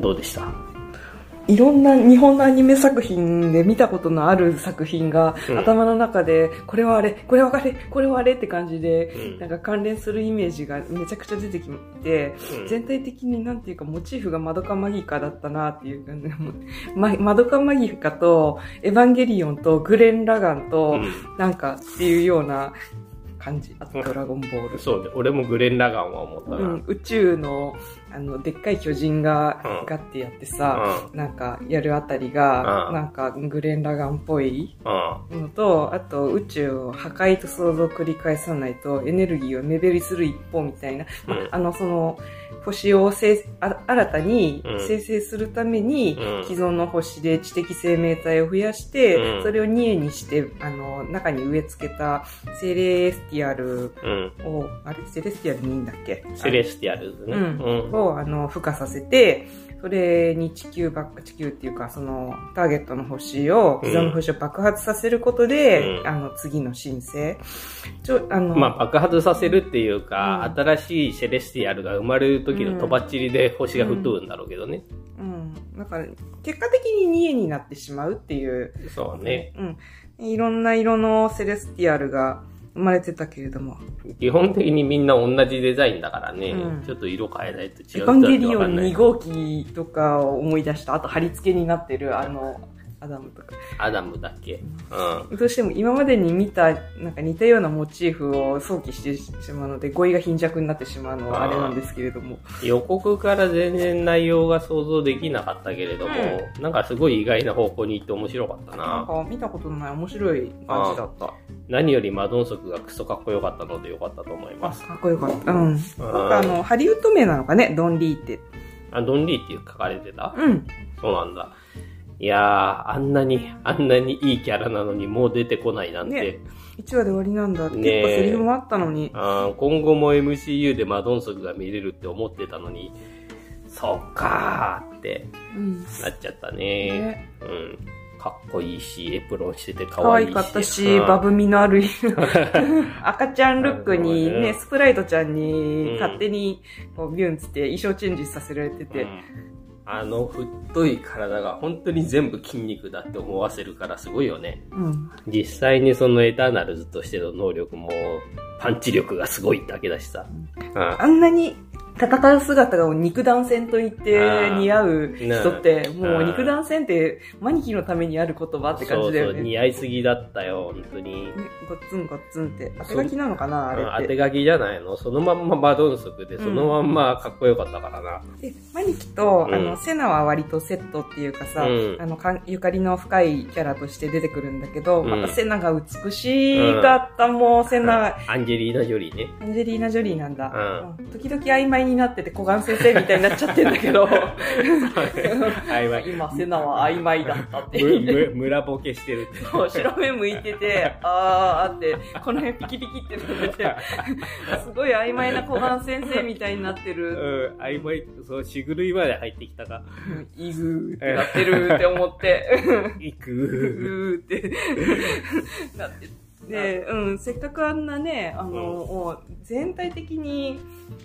どうでした？いろんな日本のアニメ作品で見たことのある作品が、うん頭の中で、これはあれ、これはあれ、これはあれって感じで、うんなんか関連するイメージがめちゃくちゃ出てきて、うん全体的になんていうかモチーフがマドカマギカだったなっていうか、ね、ま、マドカマギカとエヴァンゲリオンとグレン・ラガンと、うんなんかっていうような感じ。あとドラゴンボール。そうで、俺もグレン・ラガンは思ったな。うん、宇宙のあのでっかい巨人がうん。ガッてやってさ、なんかやるあたりが、うん。なんかグレン・ラガンっぽいうん。のと、あと宇宙を破壊と創造を繰り返さないとエネルギーを目減りする一方みたいな、あのその星を新たにうん。生成するために、うん。既存の星で知的生命体を増やして、うん。それを二重にしてあの中に植え付けたセレスティアルうん。をあれ？セレスティアルにいいんだっけ？セレスティアルズね。うん。をあの孵化させて、それに地球ばっ地球っていうか、そのターゲットの星を、既存の星を爆発させることで、うんあの次の新星。ちょ、あの、まあ爆発させるっていうか、うん新しいセレスティアルが生まれる時のとばっちりで星が吹っ飛ぶんだろうけどね。うん。だから、結果的に二重になってしまうっていう、そうね。うん。いろんな色のセレスティアルが生まれてたけれども、基本的にみんな同じデザインだからね、うん。ちょっと色変えないと違うエヴァンゲリオンはわかんない2号機とかを思い出した。あと貼り付けになってる、あの、アダムとか。アダムだっけ。うん。どうしても今までに見たなんか似たようなモチーフを想起してしまうので語彙が貧弱になってしまうのはあれなんですけれども。予告から全然内容が想像できなかったけれども、なんかすごい意外な方向に行って面白かったな。んな。か見たことのない面白い感じだった。何よりマドンソクがクソかっこよかったのでよかったと思いあます。かっこよかった。うん。なん。かあのハリウッド名なのかね？ドン・リーって。あ、ドンリーって書かれてた？うん。そうなんだ。いやー、あんなに、あんなにいいキャラなのにもう出てこないなんて。ね。1話で終わりなんだって。ねえ。結構セリフもあったのに。あー今後も MCU でマドンソクが見れるって思ってたのに、そっかーってうん。なっちゃったね。ね。うん。かっこいいし、エプロンしてて可可愛いし。愛かったし、うん。バブみのある 赤ちゃんルックにね、ねスプライトちゃんにうん。勝手にこうビュンつって衣装チェンジさせられてて、うんあの太い体が本当に全部筋肉だって思わせるからすごいよね。うん。実際にそのエターナルズとしての能力もパンチ力がすごいだけだしさ。うんあんなに戦う姿が肉弾戦と言って似合う人って、もううん肉弾戦ってマニキのためにある言葉って感じだよそうそう、ね。似合いすぎだったよ、本当に。ねごっつんごっつんって。当て書きなのかなあれうん当って。て書きじゃないの？そのまんまマドンソクで、そのまんまかっこよかったからな。で、マニキと、うんあの、セナは割とセットっていうかさ、うんあのかん、ゆかりの深いキャラとして出てくるんだけど、うんまたセナが美しかった、もう、セナ、アンジェリーナ・ジョリーね。アンジェリーナ・ジョリーなんだ。ううん時々曖昧になってて、小眼先生みたいになっちゃってんだけど、曖昧 今、セナは曖昧だったってむ言って。む村ボケしてる。そう白目向いてて、あーあって、この辺ピキピキってなってて、すごい曖昧な小眼先生みたいになってうる。ん、曖昧、そう、しぐるいまで入ってきたか。イグーってなってるって思って。いくうーってなってで、うん、せっかくあんなね、あの、もう全体的に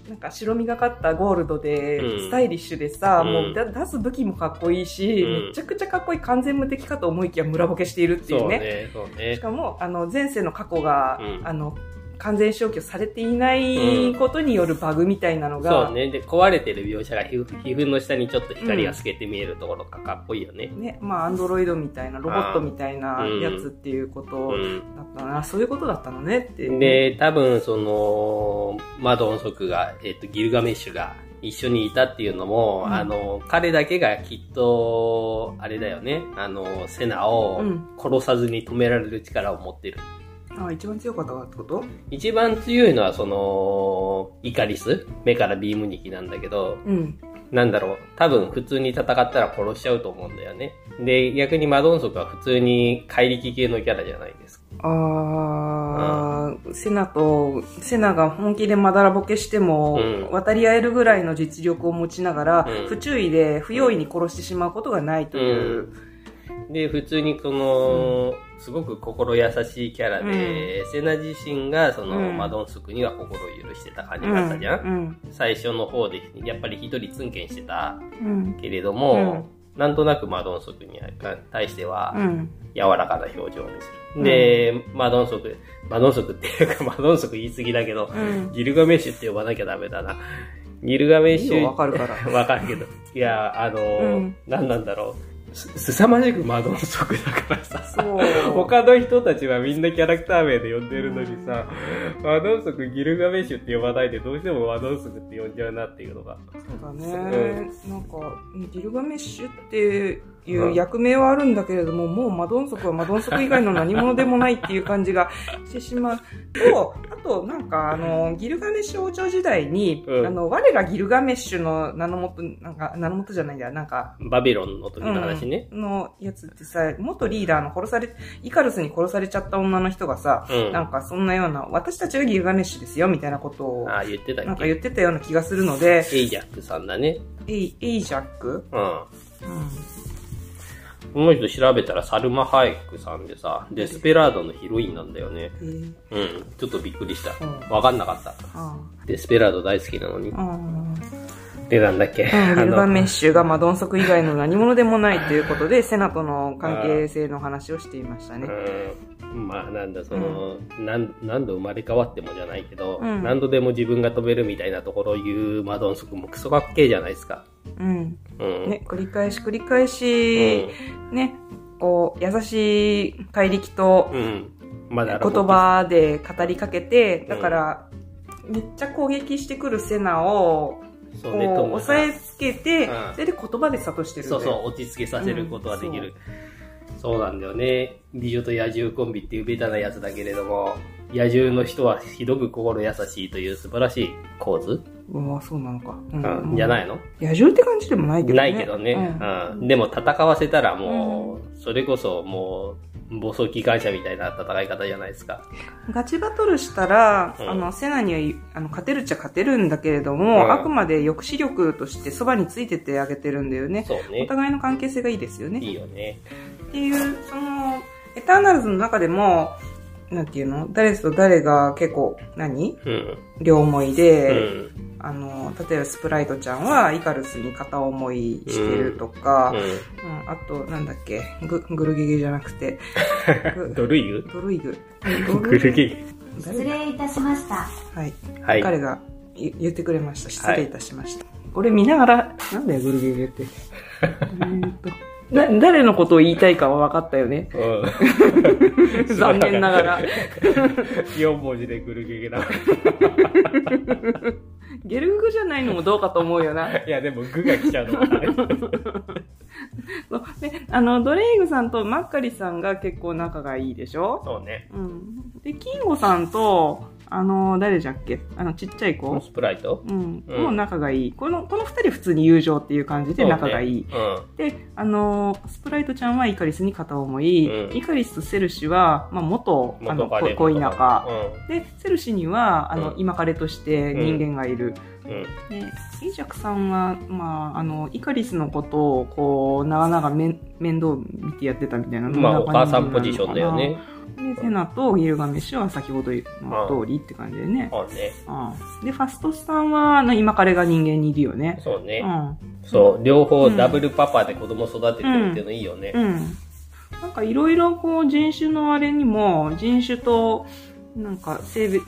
なんか白みがかったゴールドで、うん。スタイリッシュでさ、うん。もうだ出す武器もかっこいいし、うん。めちゃくちゃかっこいい完全無敵かと思いきや村ボケしているっていうね。そうね、そうね。し。かも、あの、前世の過去が、うん。あの、完全消去されていないことによるバグみたいなのが、そうね。で、壊れてる描写が皮膚の下にちょっと光が透けて見えるところがかっこいいよね。ね、まあ、アンドロイドみたいな、ロボットみたいなやつっていうことうん。だったな、そういうことだったのねってで、多分、その、マドンソクが、えっ、と、ギルガメッシュが一緒にいたっていうのも、うんあの、彼だけがきっと、あれだよね、あの、セナをうん殺さずに止められる力を持ってる。あ一番強かったってこと？一番強いのは、その、イカリス目からビーム2機なんだけど、うん。なんだろう、多分普通に戦ったら殺しちゃうと思うんだよね。で、逆にマドンソクは普通に怪力系のキャラじゃないですか。あー、セナと、セナが本気でまだらぼけしても、うん渡り合えるぐらいの実力を持ちながら、うん不注意で不用意に殺してしまうことがないという。で、普通にこの、すごく心優しいキャラで、セナ自身がその、うんマドンソクには心を許してた感じがあったじゃん、うん。最初の方で、やっぱり一人ツンケンしてたうん。けれども、なんとなくマドンソクに対してはうん。柔らかな表情を見せる。で、マドンソク、マドンソクっていうか マドンソク言い過ぎだけど、うん。ギルガメッシュって呼ばなきゃダメだな。ギルガメッシュ。わかるから わかるけど。いや、あの、うん何なんだろう。す、凄まじくマドンソクだからさ。そう。他の人たちはみんなキャラクター名で呼んでるのにさ、マドンソクギルガメッシュって呼ばないでどうしてもマドンソクって呼んじゃうなっていうのが。そうだね。なんか、ギルガメッシュっていう役名はあるんだけれども、もうマドンソクはマドンソク以外の何者でもないっていう感じがしてしまうと、あと、なんか、あの、ギルガメッシュ王朝時代に、うんあの、我らギルガメッシュの名のもと、なんか、名のもとじゃないんだよ、なんか、バビロンの時の話ね。うんのやつってさ、元リーダーの殺され、イカルスに殺されちゃった女の人がさ、うん。なんかそんなような、私たちがギルガメッシュですよ、みたいなことを、ああ、言ってたなんか言ってたような気がするので、エイジャックさんだね。エイ、エイジャック？うん。うん。この人調べたらサルマ・ハエックさんでさ、デスペラードのヒロインなんだよね。えー、うん。ちょっとびっくりした。うんわかんなかった。あデスペラード大好きなのに。あ。うん。で、なんだっけ。うん、ギルガメッュ。シュがマドンソク以外の何者でもないということで、セナとの関係性の話をしていましたね。うん。まあ、なんだ、その、なん何度生まれ変わってもじゃないけど、うん何度でも自分が飛べるみたいなところを言うマドンソクもクソかっけえじゃないですか。うん。うん。ね、繰り返し繰り返し、ね、こう、優しい怪力と。まだ言葉で語りかけて、だから、めっちゃ攻撃してくるセナを、そうね、とも押さえつけてうん、それで言葉で諭してるんだよそうそう、落ち着けさせることができる。そうなんだよね。美女と野獣コンビっていうベタなやつだけれども、野獣の人はひどく心優しいという素晴らしい構図、うわ、そうなのか。ううん、じゃないの？野獣って感じでもないけどね。ないけどね、うんうん。でも戦わせたらもう、それこそもう、暴走機関車みたいな戦い方じゃないですか。ガチバトルしたら、うんあの、セナにはあの勝てるっちゃ勝てるんだけれども、うんあくまで抑止力としてそばについててあげてるんだよね。おそうね。互いの関係性がいいですよね。いいよね。っていう、その、エターナルズの中でも、なんていうの？誰と誰が結構何、うん。両思いうで、ん。あの、例えばスプライトちゃんはイカルスに片思いしてるとか、うんあと、なんだっけ、ググルゲゲじゃなくて、ドルイグ？ドルイグ。グルギ誰失礼いたしました。はい。はい。彼が言言ってくれました。失礼いたしました。俺見ながら、なんだよ、グルゲゲって。えと、な、誰のことを言いたいかは分かったよね。うん。残念ながら。4文字でグルゲゲだ。ゲルグじゃないのもどうかと思うよな。いや、でもグが来ちゃうのはあれ。そうで、あの、ドレイグさんとマッカリさんが結構仲がいいでしょ？そうね。うん。で、キンゴさんと、あの、誰じゃっけ？あの、ちっちゃい子？スプライト？うん。うんもう仲がいい。この、この二人普通に友情っていう感じで仲がいい。で、あのースプライトちゃんはイカリスに片思い、うんイカリスとセルシは、まあ、元、うん。あの、恋仲。うで、セルシには、あの、うん今彼として人間がいる。ん。うん。で、イジャクさんは、まあ、あの、イカリスのことを、こう、長々面面倒見てやってたみたいな。まあ、お母さんポジションだよね。で、セナとギルガメッシュは先ほどの通りって感じでね。そうね。うんで、ファストスさんは、今彼が人間にいるよね。そうね。うん。そう、両方ダブルパパで子供育ててるっていうのいいよね。うん。なんかいろいろこう人種のあれにも、人種と、なんか性別、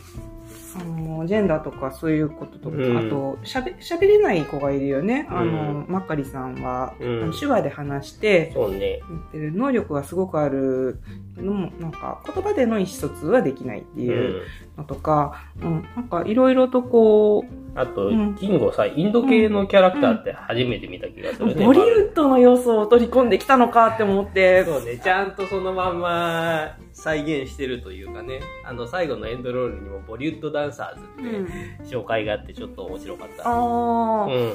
あの、ジェンダーとかそういうこととか、うんあと、喋、喋れない子がいるよね。あうの、マッカリさんは、うんあの手話で話して、そうね。能力がすごくあるのも、なんか言葉での意思疎通はできないってう。いうんのとか、うん、なんかいろいろとこう、あとうん、キンゴさ、インド系のキャラクターって初めて見た気がするね。ボリウッドの要素を取り込んできたのかって思って、そうね、ちゃんとそのまんま再現してるというかね、あの最後のエンドロールにもボリウッドダンサーズうんって紹介があってちょっと面白かった。ああ、うん。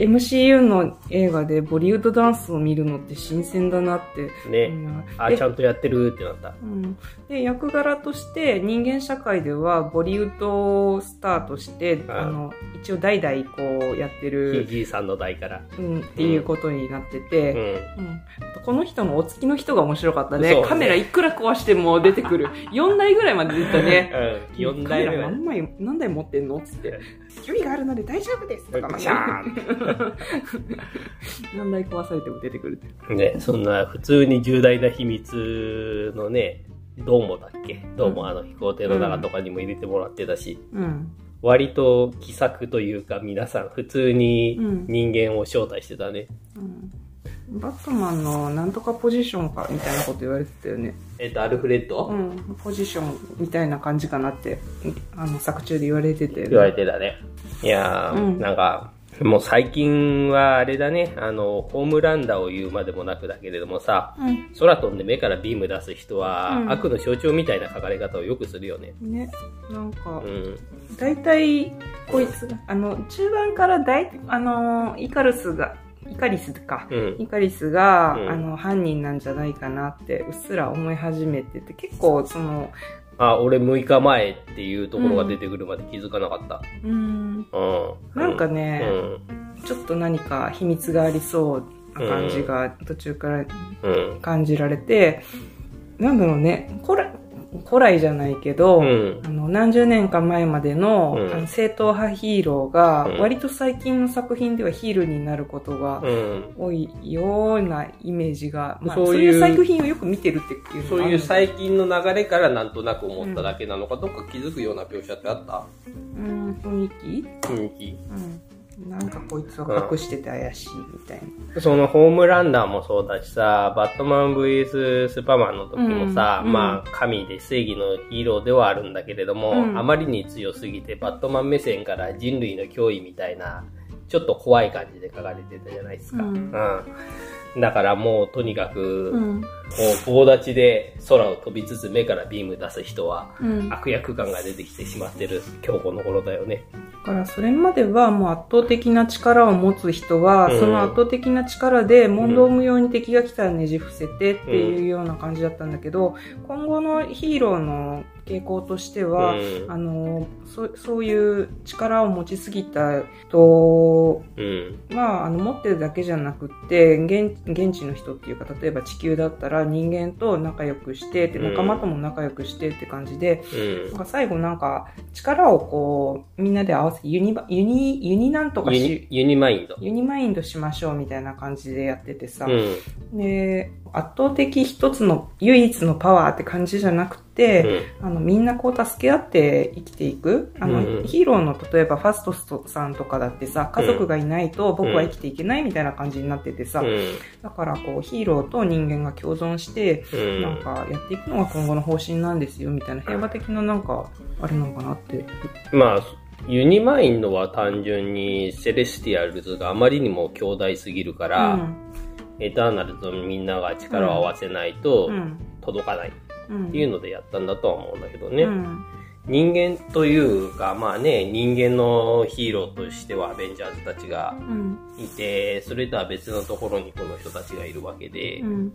MCU の映画でボリウッドダンスを見るのって新鮮だなって。ね。うんあ、でちゃんとやってるってなった。うん、で役柄として人間社会ではボリウッドスターとして、んあの一応代々こうやってる、じいさんの代から。うん、っていうことになってうて、ん。うんこの人のお付きの人が面白かったねねカメラいくら壊しても出てくる4台ぐらいまで出てたねうん。4代目はカメラ何枚何台持ってんのつって距離があるので大丈夫です。とかシャーン何台壊されても出てくるってね、そんな普通に重大な秘密のね、どうもだっけ？どうもあの飛行艇の中とかにも入れてもらってたし、うん。割と気さくというか皆さん普通にうん。人間を招待してたね。うん。バットマンのなんとかポジションかみたいなこと言われてたよねえっと、アルフレッド、うん、ポジションみたいな感じかなって、あの、作中で言われてて。言われてたね。いやー、うんなんか、もう最近はあれだね、あの、ホームランダーを言うまでもなくだけれどもさ、うん。空飛んで目からビーム出す人は、うん悪の象徴みたいな書かれ方をよくするよね。ね、なんかう、ん。大体、こいつが、あの、中盤から大、あの、イカルスが、イカリスか。うん。イカリスが、うんあの、犯人なんじゃないかなって、うっすら思い始めてて、結構、その、あ、俺6日前っていうところが出てくるまで気づかなかった。うん、うん。なんかうね、ん。ちょっと何か秘密がありそうな感じが途中からうん。感じられて、なんだろうね、古来じゃないけど、うん。あの何十年か前までの,、うん。あの正統派ヒーローが、うん。割と最近の作品ではヒールになることがうん。多いようなイメージが、まあ、そうういうう作品をよく見てるっていうのそういう最近の流れからなんとなく思っただけなのか、どっか気づくような描写ってあった？うん雰囲気、雰囲気。うん、なんかこいつは隠してて怪しいみたいな。そのホームランナーもそうだしさ、バットマン VS スーパーマンの時もさ、うん。まあ神で正義のヒーローではあるんだけれども、うん。あまりに強すぎてバットマン目線から人類の脅威みたいな、ちょっと怖い感じで書かれてたじゃないですか。うん。うんだからもうとにかく、うん。もう棒立ちで空を飛びつつ目からビーム出す人は悪役感が出てきてしまってる今日この頃だよね。からそれまではもう圧倒的な力を持つ人は、うん。その圧倒的な力で問答無用に敵が来たらねじ伏せてっていうような感じだったんだけど、今後のヒーローの傾向としては、うん。あのそそういう力を持ちすぎた人うん。はあの持ってるだけじゃなくって現現地の人っていうか例えば地球だったら人間と仲良くしてってうん仲間とも仲良くしてって感じで、うんなんか最後なんか力をこうみんなで合わせてユニバユニユニなんとかユニしユニマインド。ユニマインドしましょうみたいな感じでやっててさ、うん。で圧倒的一つの唯一のパワーって感じじゃなくて、うん。あのみんなこう助け合って生きていく。あの、うんヒーローの例えばファストスさんとかだってさ家族がいないと僕は生きていけないみたいな感じになっててさ、うん。だからこうヒーローと人間が共存してうん。なんかやっていくのが今後の方針なんですよみたいな平和的ななんかあれなのかなって。まあ、ユニマインドは単純にセレスティアルズがあまりにも強大すぎるから、うん。エターナルズとみんなが力を合わせないとうん。届かないっうんていうのでやったんだとは思うんだけどね。うん人間というか、まあね、人間のヒーローとしてはアベンジャーズたちがうんいて、それとは別のところにこの人たちがいるわけで、うん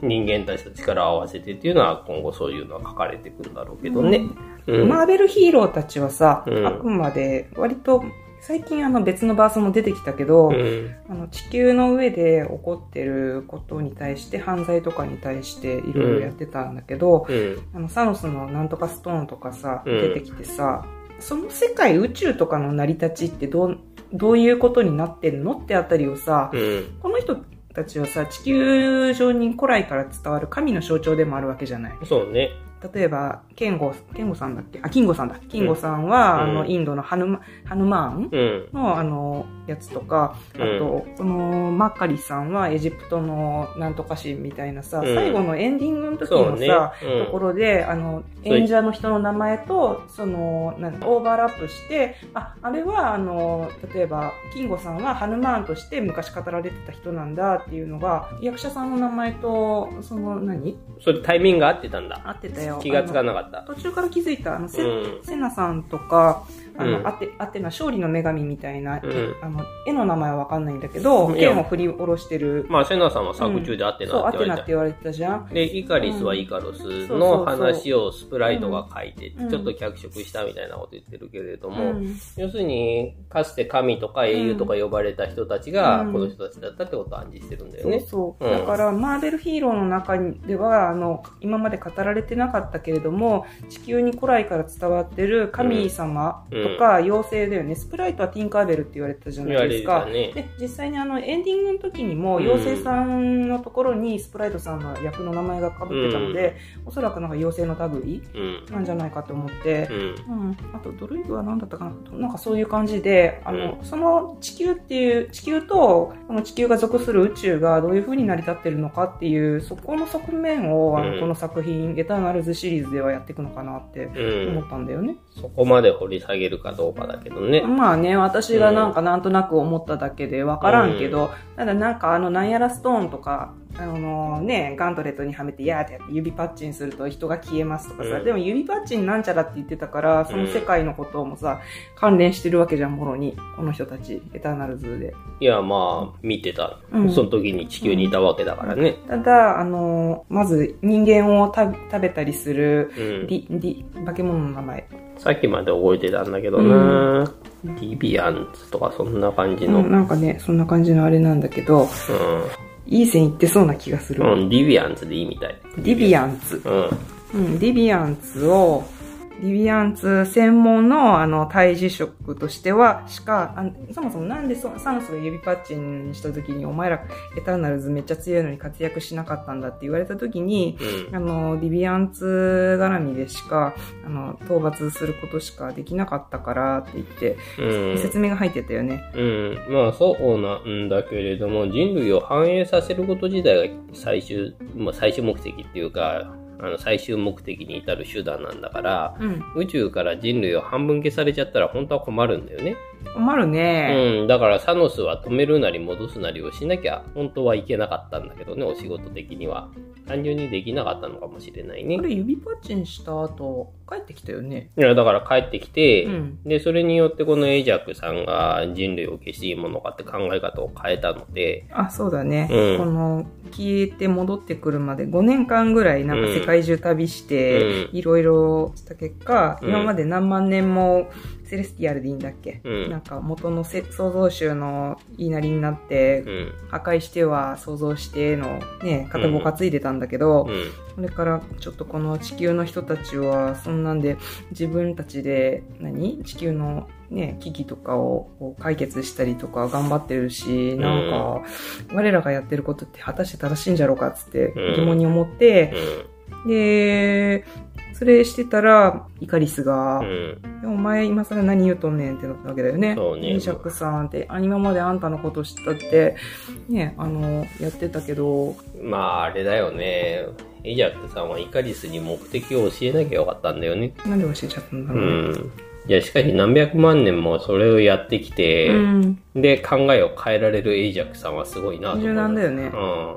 人間たちと力を合わせてっていうのは今後そういうのは描かれていくんだろうけどね。うん。マーベルヒーローたちはさ、うんあくまで割と最近あの別のバースも出てきたけど、うん。あの地球の上で起こってることに対して犯罪とかに対していろいろやってたんだけど、うん。あのサノスのなんとかストーンとかさ、うん出てきてさその世界宇宙とかの成り立ちってどうどういうことになってんのってあたりをさ、うん。この人たちはさ地球上に古来から伝わる神の象徴でもあるわけじゃないそうね。例えば、ケンゴ、ケンゴさんだっけ？あ、キンゴさんだ。キンゴさんは、うんあの、インドのハヌマ、ハヌマーンうん。の、あの、やつとか、あうんと、この、マッカリさんはエジプトのなんとか神みたいなさ、うん最後のエンディングの時のさ、。うんところで、あの、演者の人の名前と、その、なんオーバーラップして、あ、あれは、あの、例えば、キンゴさんはハヌマーンとして昔語られてた人なんだっていうのが、役者さんの名前と、その何、それタイミングが合ってたんだ。合ってたよ。気がつかなかった。途中から気づいた、あの、セ,、うんセナさんとか、ああの、アテ、アテナ、勝利の女神みたいな、うん。あの、絵の名前はわかんないんだけど、剣を振り下ろしてる、まあ、セナさんは作中でアテナそう、アって言われた。テナって言われてたじゃん。で、イカリスはイカロスうんの話をスプライトが書いて、うん。ちょっと脚色したみたいなこと言ってるけれどうも、ん。要するに、かつて神とか英雄とか呼ばれた人たちが、うん。この人たちだったってことを暗示してるんだよね。そう。う。ん。だから、マーベルヒーローの中では、あの、今まで語られてなかったけれども、地球に古来から伝わってる神様とか妖精だよね。スプライトはティンカーベルって言われてたじゃないですか。ね。で、実際にあの、エンディングの時にも、うん妖精さんのところにスプライトさんの役の名前が被ってたので、おそらくなんか妖精の類うん。なんじゃないかと思ってう、ん。うん、あとドルイグは何だったかな？なんかそういう感じで、あの、その地球っていう、地球と、この地球が属する宇宙がどういう風に成り立ってるのかっていう、そこの側面を、あの、うんこの作品、エターナルズシリーズではやっていくのかなってうん。思ったんだよね。そこまで掘り下げるかどうかだけどね。まあね、私がなんかなんとなく思っただけでわからんけど、ただなんかあの、なんやらストーンとか、あのね、ガントレットにはめて、やーってやって指パッチンすると人が消えますとかさ、うんでも指パッチンなんちゃらって言ってたから、その世界のこともさ、関連してるわけじゃん、もろに。この人たち、エターナルズで。いや、まあ、見てた。うんその時に地球にいたわけだからね。ただ、あのまず人間をた食べたりする、うん。化け物の名前。さっきまで覚えてたんだけどな、ディビアンツとかそんな感じの。うん、なんかね、そんな感じのあれなんだけど、いい線いってそうな気がする。うん。うん、ディビアンツでいいみたい。ディビアンツ。うん。うん、ディビアンツを、ディビアンツ専門のあの胎児食としてはしか、あそもそもなんでそサノスが指パッチンした時にお前らエターナルズめっちゃ強いのに活躍しなかったんだって言われた時に、うん。あの、ディビアンツ絡みでしか、あの、討伐することしかできなかったからって言って、うん。説明が入ってたよね。うん。まあそうなんだけれども、人類を繁栄させること自体が最終、まあ最終目的っていうか、あの最終目的に至る手段なんだから、うん。宇宙から人類を半分消されちゃったら本当は困るんだよね。困るね。うん。だからサノスは止めるなり戻すなりをしなきゃ本当はいけなかったんだけどね、お仕事的には。単純にできなかったのかもしれないねこ。れ指パッチンした後、帰ってきたよね。いや、だから帰ってきて、うんで、それによってこのエイジャックさんが人類を消していいものかって考え方を変えたので、あ、そうだね。うんこの、消えて戻ってくるまで5年間ぐらいなんか世界中旅して、うんいろいろした結果、うん今まで何万年もセレスティアルでいいんだっけ、うん。なんか元のせ創造主の言いなりになって、うん。破壊しては創造してのね、片棒担いでたんだけど、うん。それからちょっとこの地球の人たちはそんなんで自分たちで何？地球のね、危機とかを解決したりとか頑張ってるし、なんか、我らがやってることって果たして正しいんじゃろうかっつってうん。疑問に思って、で、それしてたら、イカリスが、うん。お前今更何言うとんねんってなったわけだよね。そうねイージャックさんって、あ今まであんたのこと知ったって、ね、あの、やってたけど、まあ、あれだよね。エイジャックさんはイカリスに目的を教えなきゃよかったんだよね。なんで教えちゃったんだうろうね。ん。いや、しかし何百万年もそれをやってきて、うん。で、考えを変えられるエイジャックさんはすごいなと思う。柔軟だよね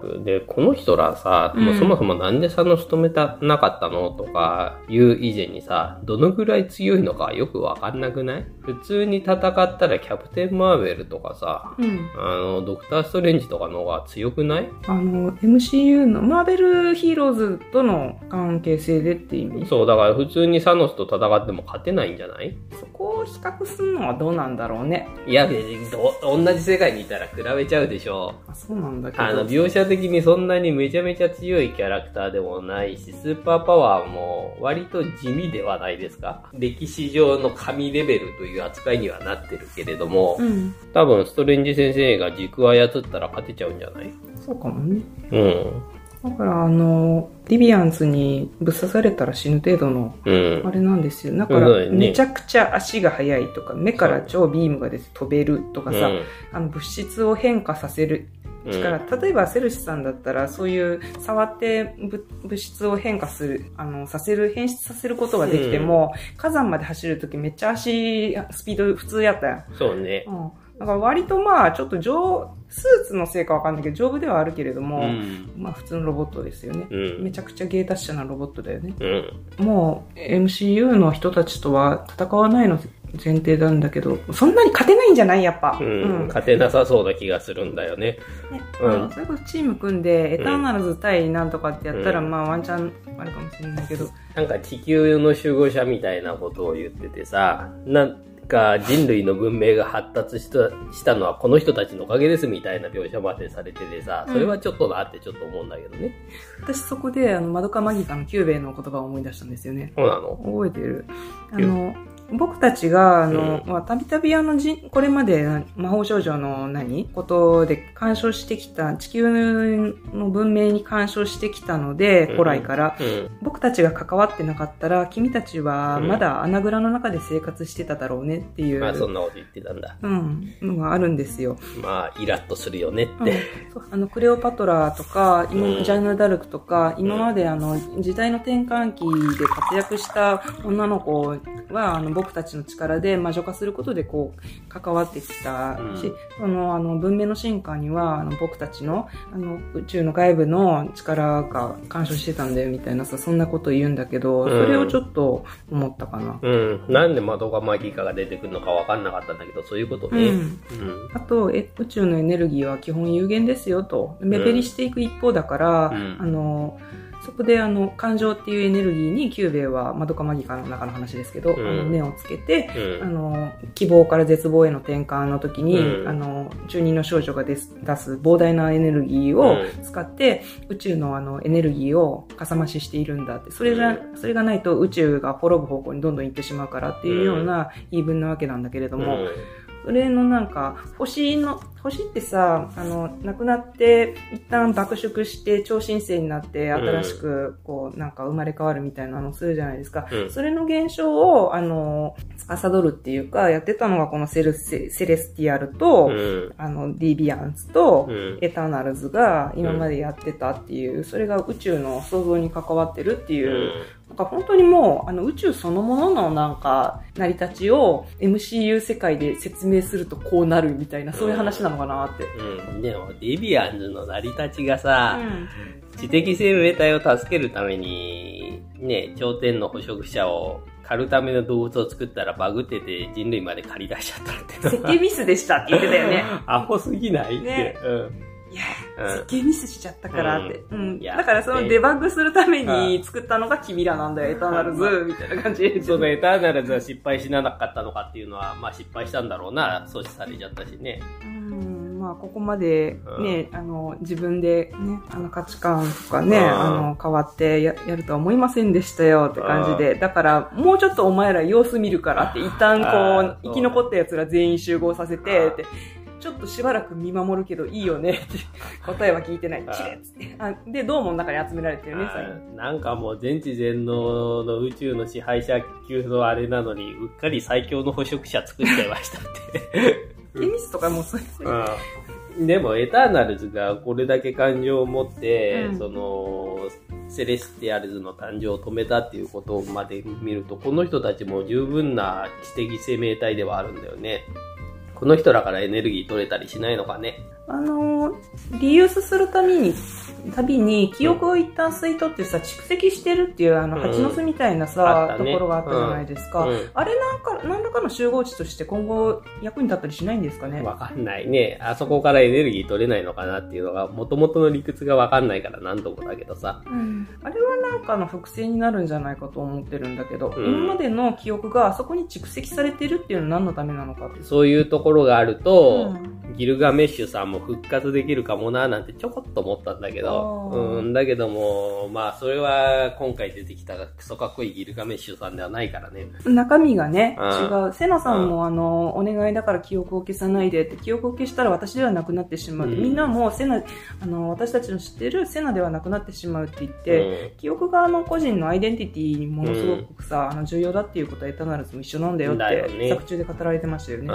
うん。で、この人らさ、もううんそもそもなんでサノス止めた、なかったのとかいう以前にさ、どのぐらい強いのかよくわかんなくない？普通に戦ったらキャプテン・マーベルとかさ、うん。あの、ドクター・ストレンジとかの方が強くない？あの、MCU の、マーベルヒーローズとの関係性でって意味？そう、だから普通にサノスと戦っても勝てないんじゃない？そこを比較するのはどうなんだろうね。いや、別にど同じ世界にいたら比べちゃうでしょ。あそうなんだけど。あの、描写的にそんなにめちゃめちゃ強いキャラクターでもないし、スーパーパワーも割と地味ではないですか歴史上の神レベルという扱いにはなってるけれども、うん。多分ストレンジ先生が軸操ったら勝てちゃうんじゃない？そうかもね。うん。だから、あの、リビアンズにぶっ刺されたら死ぬ程度の、うんあ。れなんですよ。だから、そうだよねめちゃくちゃ足が速いとか、目から超ビームが出て飛べるとかさ、うんあの、物質を変化させる力、例えばセルシさんだったら、そういう触ってぶ物質を変化する、あの、させる、変質させることができても、火山まで走るときめっちゃ足、スピード普通やったやん。そうね。うん。だから割とまあ、ちょっと丈、スーツのせいかわかんないけど、丈夫ではあるけれどうも、ん。まあ普通のロボットですよね。うん。めちゃくちゃ芸達者なロボットだよね。うん。もう MCU の人たちとは戦わないの前提なんだけど、そんなに勝てないんじゃないやっぱ。うん。勝てなさそうな気がするんだよね。ねそれこそチーム組んで、エターナルズ対なんとかってやったら、まあワンチャンあるかもしれないけど、なんか地球の守護者みたいなことを言っててさ、なんか人類の文明が発達したしたのはこの人たちのおかげですみたいな描写までされててさ、それはちょっとなってちょっと思うんだけどね。私そこで、あの、マドカマギカのキューベイの言葉を思い出したんですよね。そうなの？覚えてる？あの、僕たちが、あの、まあ、たびたびあの、じこれまで魔法少女の何？ことで干渉してきた、地球の文明に干渉してきたので、うん。古来から、うん。僕たちが関わってなかったら、君たちはまだ穴蔵の中で生活してただろうねっていう、まあそんなこと言ってたんだ。うん、のがあるんですよ。まあイラッとするよねっうん。て。あの、クレオパトラとか、今うん。ジャンヌ・ダルクとか、今まであの、時代の転換期で活躍した女の子は、あの、僕たちの力で魔女化することでこう、関わってきたし、うんその、あの、文明の進化には、あの、僕たちの、あの、宇宙の外部の力が干渉してたんだよみたいなさ、そんなこと言うんだけど、うんそれをちょっと思ったかな。うん。なんでマドカマギカが出てくるのかわかんなかったんだけど、そういうことね。あと、え宇宙のエネルギーは基本有限ですよと。目減りしていく一方だから、うんあの、そこであの、感情っていうエネルギーにキューベイはマドカマギカの中の話ですけど、うん。あの目をつけて、うん。あの、希望から絶望への転換の時に、うん。あの、中二の少女が出す出す膨大なエネルギーを使って、宇宙のあの、エネルギーをかさ増ししているんだって。それじゃ、それがないと宇宙が滅ぶ方向にどんどん行ってしまうからっていうような言い分なわけなんだけれども、それのなんか、星の、星ってさ、あの、亡くなって、一旦爆縮して、超新星になって、うん新しく、こう、なんか生まれ変わるみたいなのをするじゃないですか。うんそれの現象を、あの、司るっていうか、やってたのがこのセルセセレスティアルと、うん。あの、ディビアンスと、うん。エターナルズが今までやってたっていう、それが宇宙の創造に関わってるっていう、なんか本当にもう、あの宇宙そのもののなんか、成り立ちを MCU 世界で説明するとこうなるみたいな、そういう話なのかなって。うん。でも、デビアンズの成り立ちがさ、うん。知的生命体を助けるために、ね、頂点の捕食者を狩るための動物を作ったらバグってて人類まで借り出しちゃったってのは設計ミスでしたって言ってたよね。アホすぎないって。ねうん。いや、うん。設計ミスしちゃったからって。うん。だからそのデバッグするために作ったのが君らなんだよ、エターナルズ、みたいな感じ。で。そのエターナルズは失敗しなかったのかっていうのは、まあ失敗したんだろうな、阻止されちゃったしね。うん。まあ、ここまでうん。ね、あの、自分でね、あの価値観とかね、うん。あの、変わってややるとは思いませんでしたよって感じで、だから、もうちょっとお前ら様子見るからって、一旦こあう、ー生き残った奴ら全員集合させて、って、ちょっとしばらく見守るけどいいよねって、答えは聞いてない。あー散れっつって。あで、ドームの中に集められてるね、なんかもう全知全能の宇宙の支配者級のあれなのに、うっかり最強の捕食者作っちゃいましたって。テニスとかもそういう。うんでも、エターナルズがこれだけ感情を持って、うんその、セレスティアルズの誕生を止めたっていうことまで見ると、この人たちも十分な知的生命体ではあるんだよね。この人らからエネルギー取れたりしないのかね。あのー、リユースするために、たびに、記憶を一旦吸い取ってさ、蓄積してるっていう、あの、うん蜂の巣みたいなあさ、ったねところがあったじゃないですか。うんあれなんか、何らかの集合値として今後役に立ったりしないんですかね？わかんないね。あそこからエネルギー取れないのかなっていうのが、元々の理屈がわかんないから何ともだけどさ。うん。あれはなんかの複製になるんじゃないかと思ってるんだけど、うん今までの記憶があそこに蓄積されてるっていうのは何のためなのか。そういうところがあると、うんギルガメッシュさんも復活できるかもななんてちょこっと思ったんだけど、うん、だけども、まあそれは今回出てきたクソかっこいいギルガメッシュさんではないからね。中身がね、うん違う。セナさんもあの、お願いだから記憶を消さないでって、記憶を消したら私ではなくなってしまうって。うんみんなもセナ、あの、私たちの知ってるセナではなくなってしまうって言って、記憶があの個人のアイデンティティにものすごくさ、あの重要だっていうことはエターナルズも一緒なんだよって、ね作中で語られてましたよね。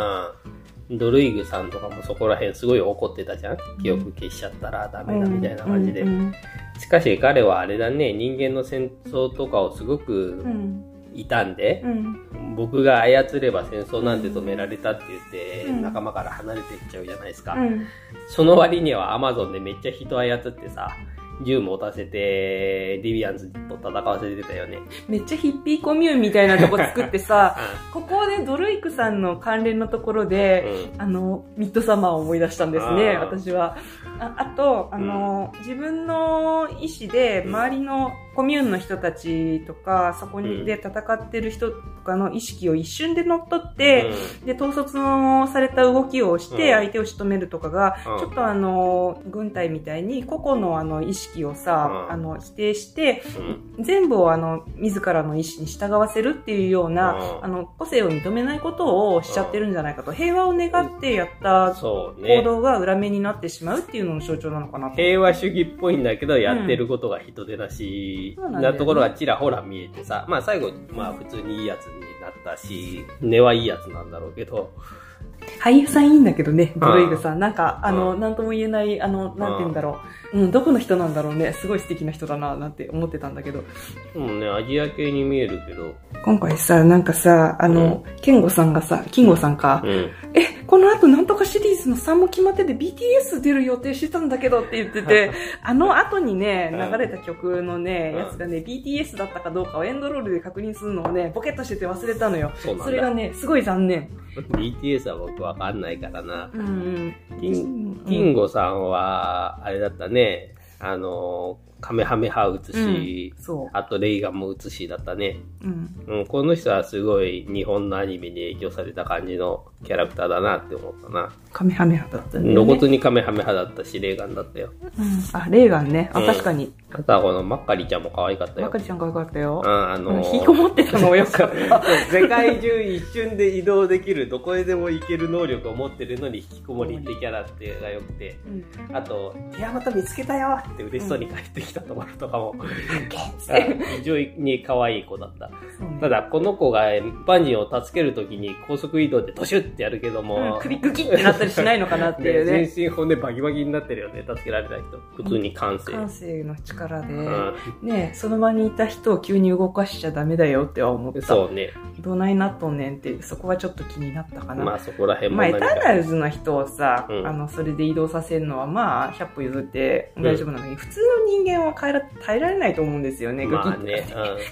うん。ドルイグさんとかもそこら辺すごい怒ってたじゃん？記憶消しちゃったらダメだみたいな感じでう。んしかし彼はあれだね、人間の戦争とかをすごくうん傷んでう、ん僕が操れば戦争なんて止められたって言って、うん仲間から離れていっちゃうじゃないですか。うんその割にはアマゾンでめっちゃ人操ってさ、銃持たせて、ディビアンズと戦わせてたよね。めっちゃヒッピーコミューンみたいなとこ作ってさ、ここでドルイクさんの関連のところで、うん。あの、ミッドサマーを思い出したんですね、私は。ああと、あの、自分の意思で、うん周りのコミューンの人たちとか、そこにで戦ってる人とかの意識を一瞬で乗っ取って、で、統率のされた動きをして、うん。相手を仕留めるとかが、うん。ちょっとあの、軍隊みたいに、個々のあの、意識をさ、うん。あの、否定して、うん。全部をあの、自らの意思に従わせるっていうような、うん。あの、個性を認めないことをしちゃってるんじゃないかと、平和を願ってやった行。動が裏目になってしまうっていうのの象徴なのかなと。平和主義っぽいんだけど、やってることが人手なし、なところがちらほら見えてさ、まあ最後、まあ普通にいいやつになったし、根はいいやつなんだろうけど、俳優さんいいんだけどね、んドルイグさん。なんか、あの、うなんとも言えない、あの、なんて言うんだろう。うん、どこの人なんだろうね。すごい素敵な人だな、なんて思ってたんだけど。うんね、アジア系に見えるけど、今回さ、なんかさ、あの、ケンゴさんがさ、キンゴさんか、うん。え、この後なんとかシリーズの3も決まってて BTS 出る予定してたんだけどって言ってて、あの後にね、うん流れた曲のね、うんやつがね、BTS だったかどうかをエンドロールで確認するのをね、ボケっとしてて忘れたのよ。そ。それがね、すごい残念。BTS は僕わかんないからな。うんキンゴさんは、あれだったね、あの、カメハメハ打つし、そあとレイガンも打つしだったね。う。うん。うん、この人はすごい日本のアニメに影響された感じのキャラクターだなって思ったな。カメハメハだったね。露骨にカメハメハだったし、レイガンだったよ。うん。あ、レーガンね。あ、うん確かに。あとはこのマッカリちゃんも可愛かったよまか。りちゃん可愛かったよう。ん、あのうん引きこもってたのもよかった。世界中一瞬で移動できる、どこへでも行ける能力を持ってるのに引きこもりってキャラってが良くて、うん。あと、ティアマタ見つけたよって嬉しそうに帰ってきたところとかも、あ非常に可愛い子だった。ただ、この子が一般人を助けるときに高速移動でトシュってやるけどうも、ん首グキってなったりしないのかなっていうね。全身骨バキバキになってるよね、助けられた人。普通に感性。感性の力で、うんねその場にいた人を急に動かしちゃダメだよっては思った。そうね。どないなっとんねんって、そこはちょっと気になったかな。まあそこら辺もまあ、エターナルズの人をさ、うんあの、それで移動させるのは、まあ、100歩譲って大丈夫なのに、普通の人間は変えら耐えられないと思うんですよね、まあね。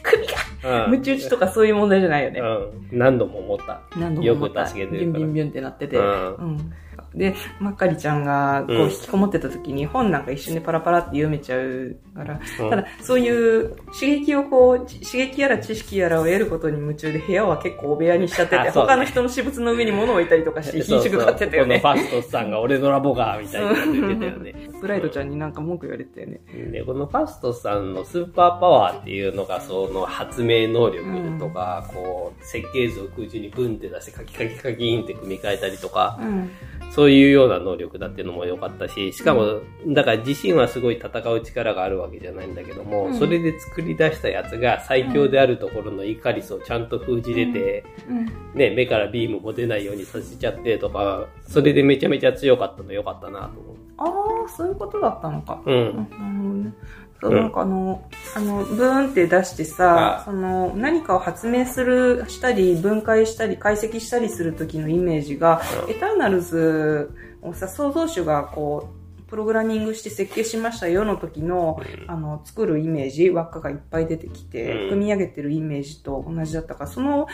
首がうん。打ちとかそういう問題じゃないよね。うん。何度も思った。何度も思ったよく助けてビュンるからビュンビュンってなってて。うんうんで、まっかりちゃんがこううん引きこもってた時に本なんか一瞬でパラパラって読めちゃうから、うんただそういう刺激をこう、ち刺激やら知識やらを得ることに夢中で部屋は結構お部屋にしちゃってて、他の人の私物の上に物を置いたりとかして品種買ってたよね。そうそうこのファストスさんが俺のラボが、みたいなこと言ってたよね。ブライドちゃんになんか文句言われてたよね。で、このファストさんのスーパーパワーっていうのが、その発明能力とか、こう、設計図を空中にブンって出してカキカキカキンって組み替えたりとか、うん。そういうような能力だっていうのも良かったし、しかも、だから自身はすごい戦う力があるわけじゃないんだけども、うんそれで作り出したやつが最強であるところのイカリスをちゃんと封じてて、うん。ね、目からビームも出ないようにさせちゃってとか、それでめちゃめちゃ強かったの良かったなと思う。ああ、そういうことだったのか。う。うんんなるほどね。そう、なんかあの、あの、ブーンって出してさあ、その、何かを発明する、したり、分解したり、解析したりする時のイメージが、うん。エターナルズをさ、創造主がこう、プログラミングして設計しましたよの時の、あの、作るイメージ、輪っかがいっぱい出てきて、うん。組み上げてるイメージと同じだったか。ら、その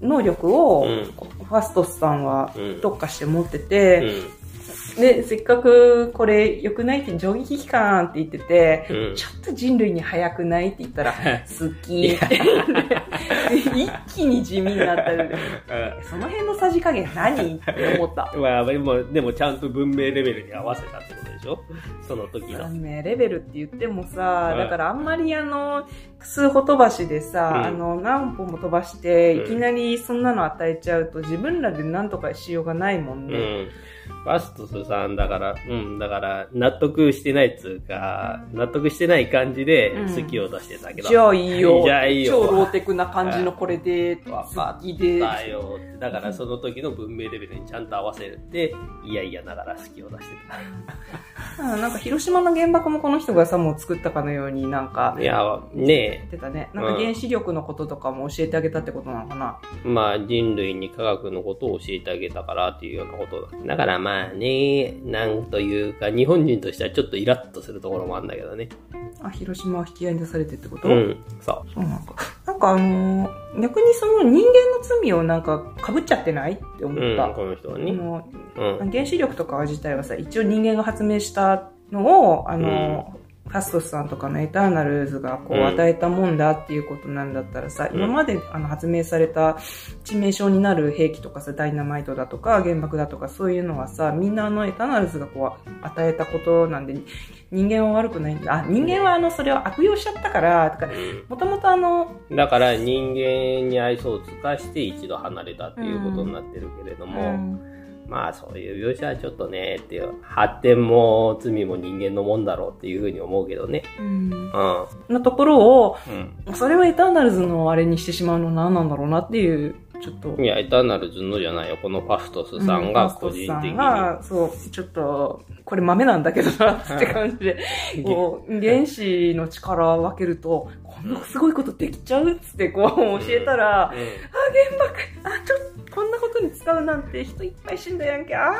能力を、うん。ファストスさんはうん。特化して持ってうて、ん。で、せっかくこれ良くないって上撃機関って言ってて、うんちょっと人類に早くないって言ったら、好きって 一気に地味になったり、その辺のさじ加減何って思った。まあ、でも、でもちゃんと文明レベルに合わせたってことでしょ？その時の。ね、レベルって言ってもさう、んだからあんまりあの、数歩飛ばしでさ、うんあの、何歩も飛ばして、うんいきなりそんなの与えちゃうと自分らで何とかしようがないもんね。うん。バストスさんだから、うん、だから、納得してないっつうか、納得してない感じでうん好きを出してたけど。じゃあいいよ。じゃあいいよ超ローテクな感感じのこれで、好きで。だよ。だからその時の文明レベルにちゃんと合わせて、いやいやながら好きを出してあなんか広島の原爆もこの人がさ、もう作ったかのようになんかた。い、や、ね言ってたね。なんか原子力のこととかも教えてあげたってことなのかな。え、まあ人類に科学のことを教えてあげたからっていうようなことだ。だからまあね、なんというか、日本人としてはちょっとイラッとするところもあるんだけどね。あ、広島は引き合いに出されてってこと、うん、そそうなんか。なんかあのー逆にその人間の罪をなんか被っちゃってないって思う。うんった。、この人はあね。のうん。原子力とか自体はさ、一応人間が発明したのを、あの、ファストスさんとかのエターナルズがこううん。与えたもんだっていうことなんだったらさ、うん。今まであの発明された致命傷になる兵器とかさ、ダイナマイトだとか原爆だとかそういうのはさ、みんなあのエターナルズがこう与えたことなんで、人間は悪くないんだ。あ、人間はあの、それを悪用しちゃったから、とか、もともとあの、だから人間に愛想を尽かして一度離れたっていうことになってるけれども、まあそういう描写はちょっとねっていう、発展も罪も人間のもんだろうっていうふうに思うけどね。うんうん。のところを、うん。それをエターナルズのあれにしてしまうのは何なんだろうなっていう、ちょっと。いや、エターナルズのじゃないよ。このファストスさんが個人的うんに。ファストさんが、そう、ちょっと、これ豆なんだけどな、って感じで、こう、原子の力を分けると、こんなすごいことできちゃうっつって、こう、教えたら、あ、うん原爆、あ、ちょっと、こんなことに使うなんて人いっぱい死んだやんけ、あ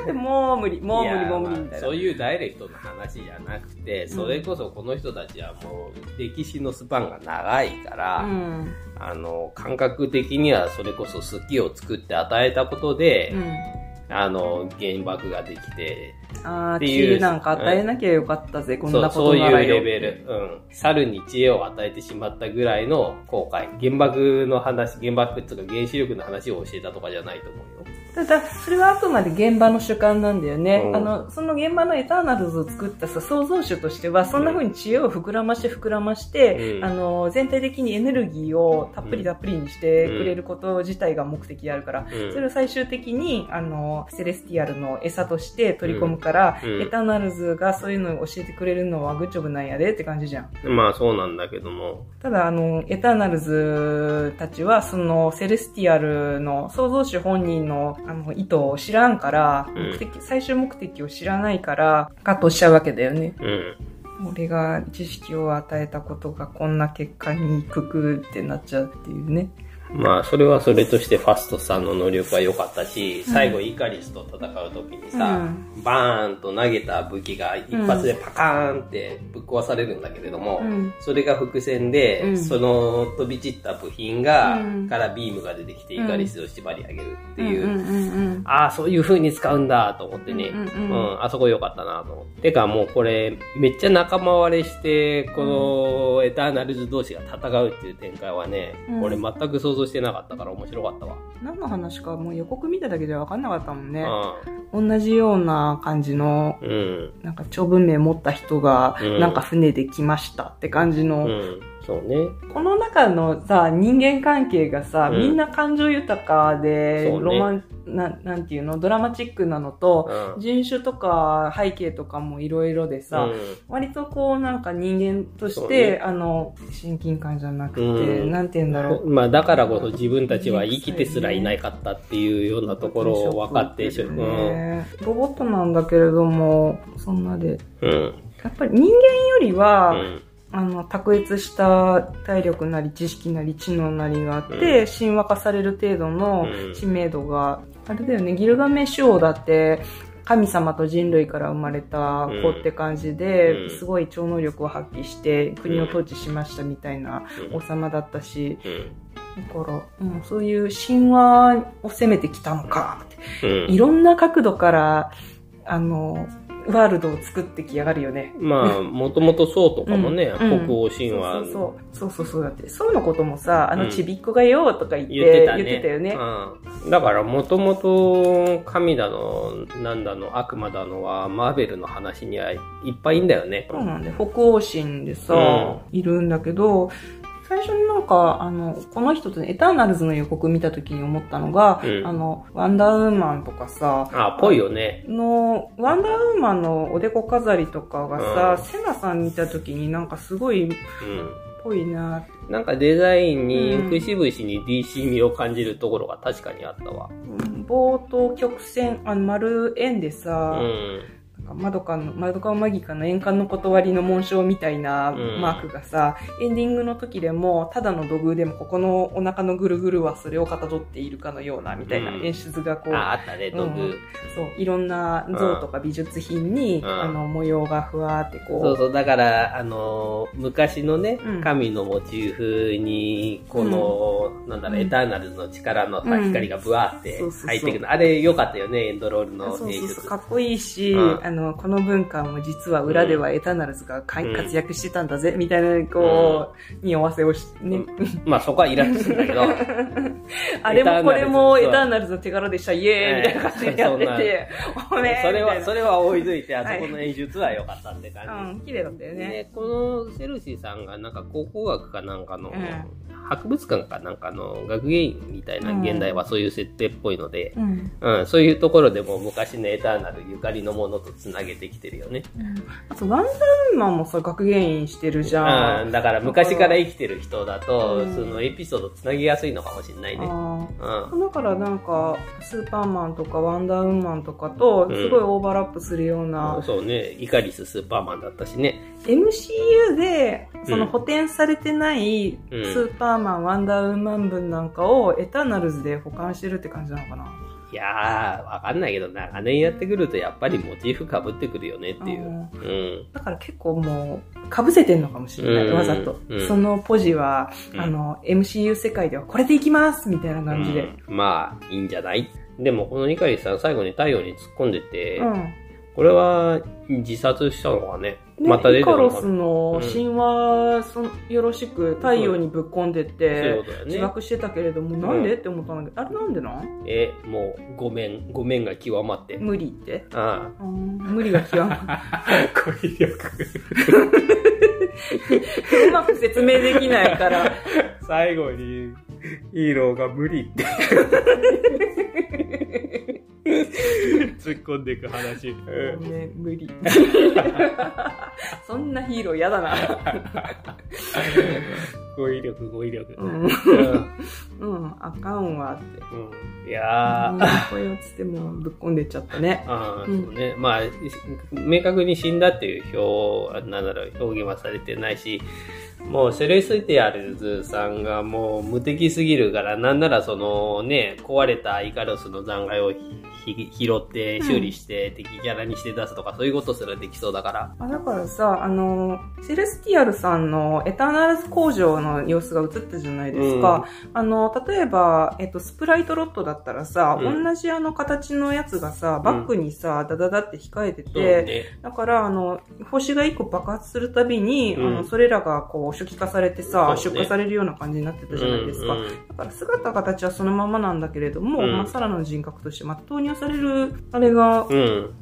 ーって、もう無理、もう無理、もう無理みたいなまあそう。いうダイレクトな話じゃなくて、それこそこの人たちはもう歴史のスパンが長いから、うん。あの、感覚的にはそれこそ好きを作って与えたことで、うん。あの、原爆ができて、あー、って知いう恵なんか与えなきゃよかったぜ、こんそう、なこそういうとならよ。レベル。うん。猿に知恵を与えてしまったぐらいの後悔。原爆の話、原爆っていうか原子力の話を教えたとかじゃないと思うよ。ただ、それはあくまで現場の主観なんだよね。うんあの、その現場のエターナルズを作ったさ、創造主としては、そんな風に知恵を膨らまして膨らまして、うんあの、全体的にエネルギーをたっぷりたっぷりにしてくれること自体が目的であるから、うん。それを最終的に、あの、セレスティアルの餌として取り込むから、エターナルズがそういうのを教えてくれるのはグッジョブなんやでって感じじゃん。まあそうなんだけども。ただ、あの、エターナルズたちは、その、セレスティアルの創造主本人の、あの、意図を知らんから、うん目的、最終目的を知らないから、カットしちゃうわけだよね。うん。俺が知識を与えたことがこんな結果にくくってなっちゃうっていうね。まあ、それはそれとしてファストさんの能力は良かったし、最後イカリスと戦う時にさ、うん。バーンと投げた武器が一発でパカーンってぶっ壊されるんだけれども、うん。それが伏線で、うん。その飛び散った部品が、うん。からビームが出てきてイカリスを縛り上げるっていう、ああ、そういう風に使うんだと思ってね、うん。あそこ良かったなと思って。てかもうこれ、めっちゃ仲間割れして、このエターナルズ同士が戦うっていう展開はね、うん。俺全く想像してなかったから面白かったわ。何の話かもう予告見ただけでは分かんなかったもんね。う同じような感じの、ん。うん。なんか長文名持った人が、うんなんか船で来ましたって感じの、うん。そうね。この中のさ、人間関係がさ、うんみんな感情豊かで、ロマン、ななんていうの、ドラマチックなのと、うん。人種とか背景とかもいろいろでさ、うん割とこうなんか人間として、ねあの、親近感じゃなくて、うんなんて言うんだろう。まあだからこそ自分たちは生きてすらいなかったっていうようなところを分かって、ショックうん。ねロボットなんだけれども、そんなで。うん。やっぱり人間よりは、うん。あの、卓越した体力なり知識なり知能なりがあって、うん神話化される程度のうん知名度が、あれだよね、ギルガメッシュ王だって、神様と人類から生まれた子って感じで、うん。すごい超能力を発揮して国を統治しましたみたいな王様だったし、うん。だから、うん、そういう神話を攻めてきたのかって、うん。いろんな角度から、あの、ワールドを作ってきやがるよね。まあ、もともとそうとかもね、うん。北欧神話。そうそうそう。そうだってそうのこともさあのうん。ちびっこがよとか言って言ってたたよね。うん。だから、もともと神だの、なんだの、悪魔だのは、マーベルの話にはいっぱいいんだよね。そうなんで北欧神でさ、ういるんだけど最初になんかあのこの人とエターナルズの予告見た時に思ったのが、うんあのワンダーウーマンとかさあ、ぽいよね。のワンダーウーマンのおでこ飾りとかがさ、うんセナさん見た時になんかすごいうん。ぽいななんかデザインに節々に DC 味を感じるところが確かにあったわ。うん棒と曲線、あの丸円でうさ、ん。なんかまどかの、まどかマギカの円環の断りの紋章みたいなうん。マークがさ、エンディングの時でも、ただの土偶でも、ここのお腹のぐるぐるはそれをかたどっているかのような、みたいなうん。演出がこう、あ、あったね、道具。うんそう、いろんな像とか美術品に、うん。あの、模様がふわーってこう、そうそう、だから、あのー昔のねうん、神のモチーフに、この、なんだろう、うん。エターナルズの力の光がブワーって入ってくる。あれ良かったよね、エンドロールの演出そうそうそう、。かっこいいし、うん。あの、この文化も実は裏ではエターナルズが活躍してたんだぜ、みたいな、こう、匂わせをし、ね。まあそこはイラッとするんだけど、あれもこれもエエターナルズの手柄でした、イエーイみたいな感じでやってて、おめえそれは、それは置いといて、あそこの演出は良かったって感じ。うん、綺麗だったよね。ね、このセルシーさんがなんか考古学かなんかの、博物館かなんかの学芸員みたいな現代はそういう設定っぽいので、うん。うん、そういうところでも昔のエターナルゆかりのものとつなげてきてるよね。あと、ワンダーウーマンもさ、学芸員してるじゃ。うんん、だから昔から生きてる人だと、うんそのエピソードつなぎやすいのかもしれないね。あうん。ーだからなんか、スーパーマンとかワンダーウーマンとかと、すごいオーバーラップするような、そうね、イカリススーパーマンだったしね。MCU で、そのうん補填されてないスうんーパーマン、ワンダーウーマン分なんかをエターナルズで保管してるって感じなのかな。いやー、わかんないけど、長年やってくるとやっぱりモチーフ被ってくるよねっていう。うんうん。だから結構もう、被せてんのかもしれない、うんわざと、うんそのポジは、うんあの、MCU 世界ではこれでいきますみたいな感じで。うんまあ、いいんじゃない？でも、このイカリスさん最後に太陽に突っ込んでて、うん。これは自殺したのかね？でまた出イカロスてくるのかな。の神話、そのよろしく太陽にぶっ込んでっそういて。自爆してたけれども、なんで？って思ったんだけど、あれなんでなん？え、もう、ごめん、ごめんが極まって。無理って。あうん無理が極まあ。語彙力。る。うまく説明できないから。最後に、ヒーローが無理って。突っ込んでいく話。ごめん、無理。そんなヒーロー嫌だな。語彙力、語彙力。うん、うんうん、あかんわって。うんいやー、こうやつってもぶっ込んでっちゃったね。ああ、うんそうね。まあ、明確に死んだっていう表、なんだろう、表現はされてないし、もうセレスティアルズさんがもう無敵すぎるから、なんならそのね、壊れたイカロスの残骸をひ拾って修理して敵キャラにして出すとか、そういうことすらできそうだから。あだからさ、あの、セレスティアルさんのエターナルズ工場の様子が映ったじゃないですか。あの、例えば、えっと、スプライトロットだったらさ、うん同じあの形のやつがさ、バッグにさ、ダダダって控えてて。だから、あの、星が一個爆発するたびに、うんあの、それらがこう、初期化されてさ、出荷されるような感じになってたじゃないですか。うんうんだから姿形はそのままなんだけれども、うんまあ、サラの人格として、まあ、投入される、あれが、うん。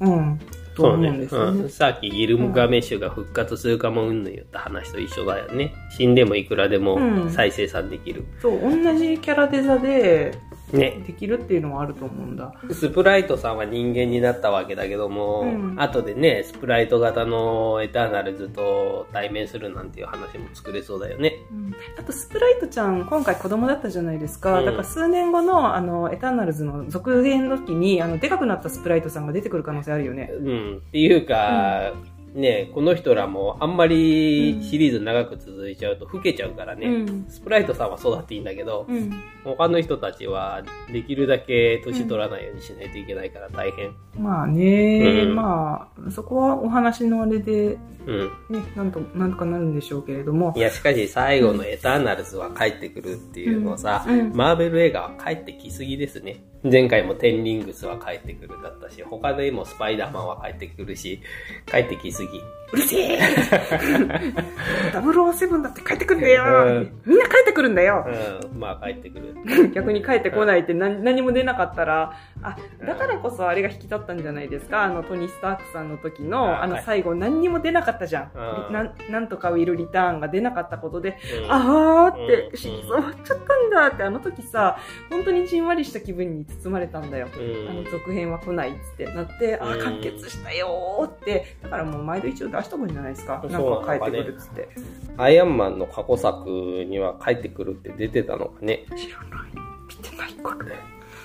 うん、と思そうねうんですよね。うん。さっきギルガメッシュが復活するかもうんぬん言った話と一緒だよね。死んでもいくらでもうん再生産できる。そう、同じキャラデザでね。できるっていうのはあると思うんだ。スプライトさんは人間になったわけだけども、うん後でね、スプライト型のエターナルズと対面するなんていう話も作れそうだよね。うんあと、スプライトちゃん、今回子供だったじゃないですか。うんだから数年後の、あの、エターナルズの続編の時に、あの、でかくなったスプライトさんが出てくる可能性あるよね。うん。っていうか、ね、この人らもあんまりシリーズ長く続いちゃうと老けちゃうからね。うん。スプライトさんは育っていいんだけど、うん。他の人たちはできるだけ年取らないようにしないといけないから大変。まあね、うんまあ、そこはお話のあれで、うん。ね、なんと、なんとかなるんでしょうけれどもい。や、しかし最後のエターナルズは帰ってくるっていうのさ、マーベル映画は帰ってきすぎですね。前回もテンリングスは帰ってくるだったし、他でもスパイダーマンは帰ってくるし、帰ってきすぎ。次うるせえ !007 だって帰ってくるんだよ、うん。みんな帰ってくるんだよ。うん、まあ帰ってくる。逆に帰ってこないって何何も出なかったら、あ、だからこそあれが引き立ったんじゃないですか。あの、トニー・スタークさんの時の、あの最後何にも出なかったじゃん。うん。なんなんとかウィル・リターンが出なかったことで、うん。あーって終わっちゃったんだって、あの時さ、本当にじんわりした気分に包まれたんだよ。うん。あの続編は来ないっつってなって、あ完結したよーって、だからもう毎度一応出したと思うんじゃないですか？なんか帰ってくるっつって。アイアンマンの過去作には帰ってくるって出てたのかね。知らない。見てないから。